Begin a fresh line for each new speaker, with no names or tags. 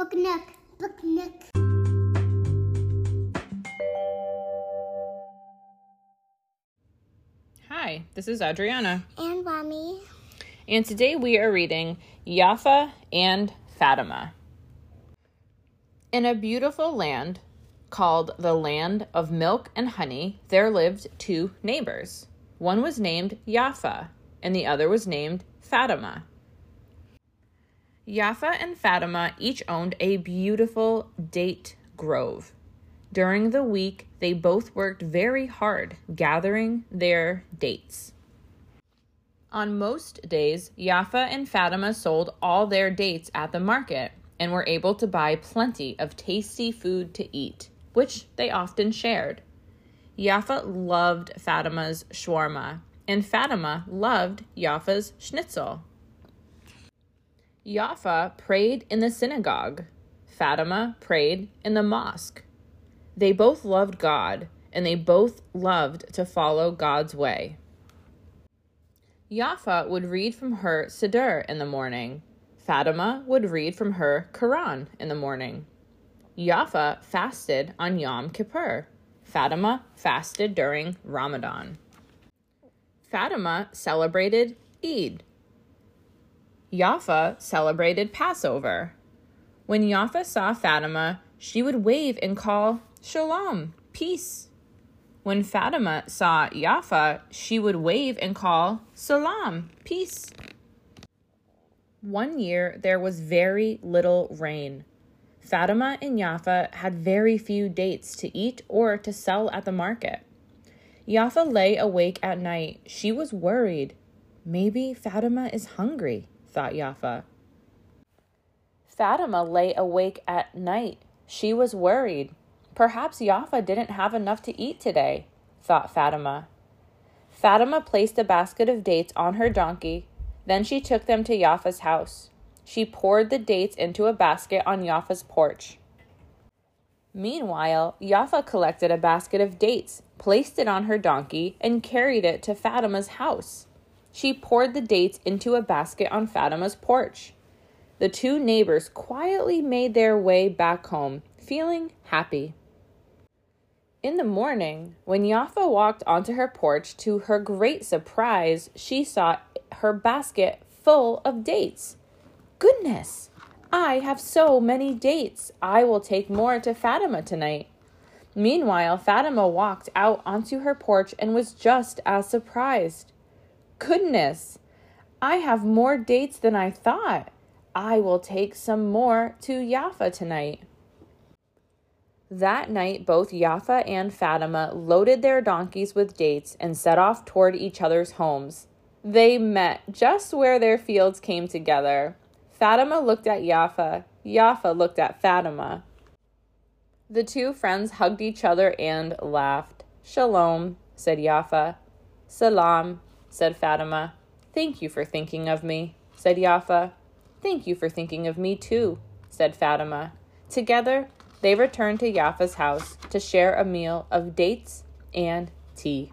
Book Nook. Book Nook.
Hi, this is Adriana,
And Mommy.
and today we are reading Yaffa and Fatima. In a beautiful land called the Land of Milk and Honey, there lived two neighbors. One was named Yaffa, and the other was named Fatima. Yaffa and Fatima each owned a beautiful date grove. During the week, they both worked very hard gathering their dates. On most days, Yaffa and Fatima sold all their dates at the market and were able to buy plenty of tasty food to eat, which they often shared. Yaffa loved Fatima's shawarma, and Fatima loved Yaffa's schnitzel. Yaffa prayed in the synagogue. Fatima prayed in the mosque. They both loved God, and they both loved to follow God's way. Yaffa would read from her Siddur in the morning. Fatima would read from her Quran in the morning. Yaffa fasted on Yom Kippur. Fatima fasted during Ramadan. Fatima celebrated Eid. Yaffa celebrated Passover. When Yaffa saw Fatima, she would wave and call Shalom, peace. When Fatima saw Yaffa, she would wave and call Salaam, peace. One year there was very little rain. Fatima and Yaffa had very few dates to eat or to sell at the market. Yaffa lay awake at night. She was worried. Maybe Fatima is hungry, thought Yaffa. Fatima lay awake at night. She was worried. Perhaps Yaffa didn't have enough to eat today, thought Fatima. Fatima placed a basket of dates on her donkey. Then she took them to Yaffa's house. She poured the dates into a basket on Yaffa's porch. Meanwhile, Yaffa collected a basket of dates, placed it on her donkey, and carried it to Fatima's house. She poured the dates into a basket on Fatima's porch. The two neighbors quietly made their way back home, feeling happy. In the morning, when Yaffa walked onto her porch, to her great surprise, she saw her basket full of dates. Goodness! I have so many dates. I will take more to Fatima tonight. Meanwhile, Fatima walked out onto her porch and was just as surprised. Goodness! I have more dates than I thought. I will take some more to Yaffa tonight. That night, both Yaffa and Fatima loaded their donkeys with dates and set off toward each other's homes. They met just where their fields came together. Fatima looked at Yaffa. Yaffa looked at Fatima. The two friends hugged each other and laughed. Shalom, said Yaffa. Salaam, said Fatima. Thank you for thinking of me, said Yaffa. Thank you for thinking of me too, said Fatima. Together, they returned to Yaffa's house to share a meal of dates and tea.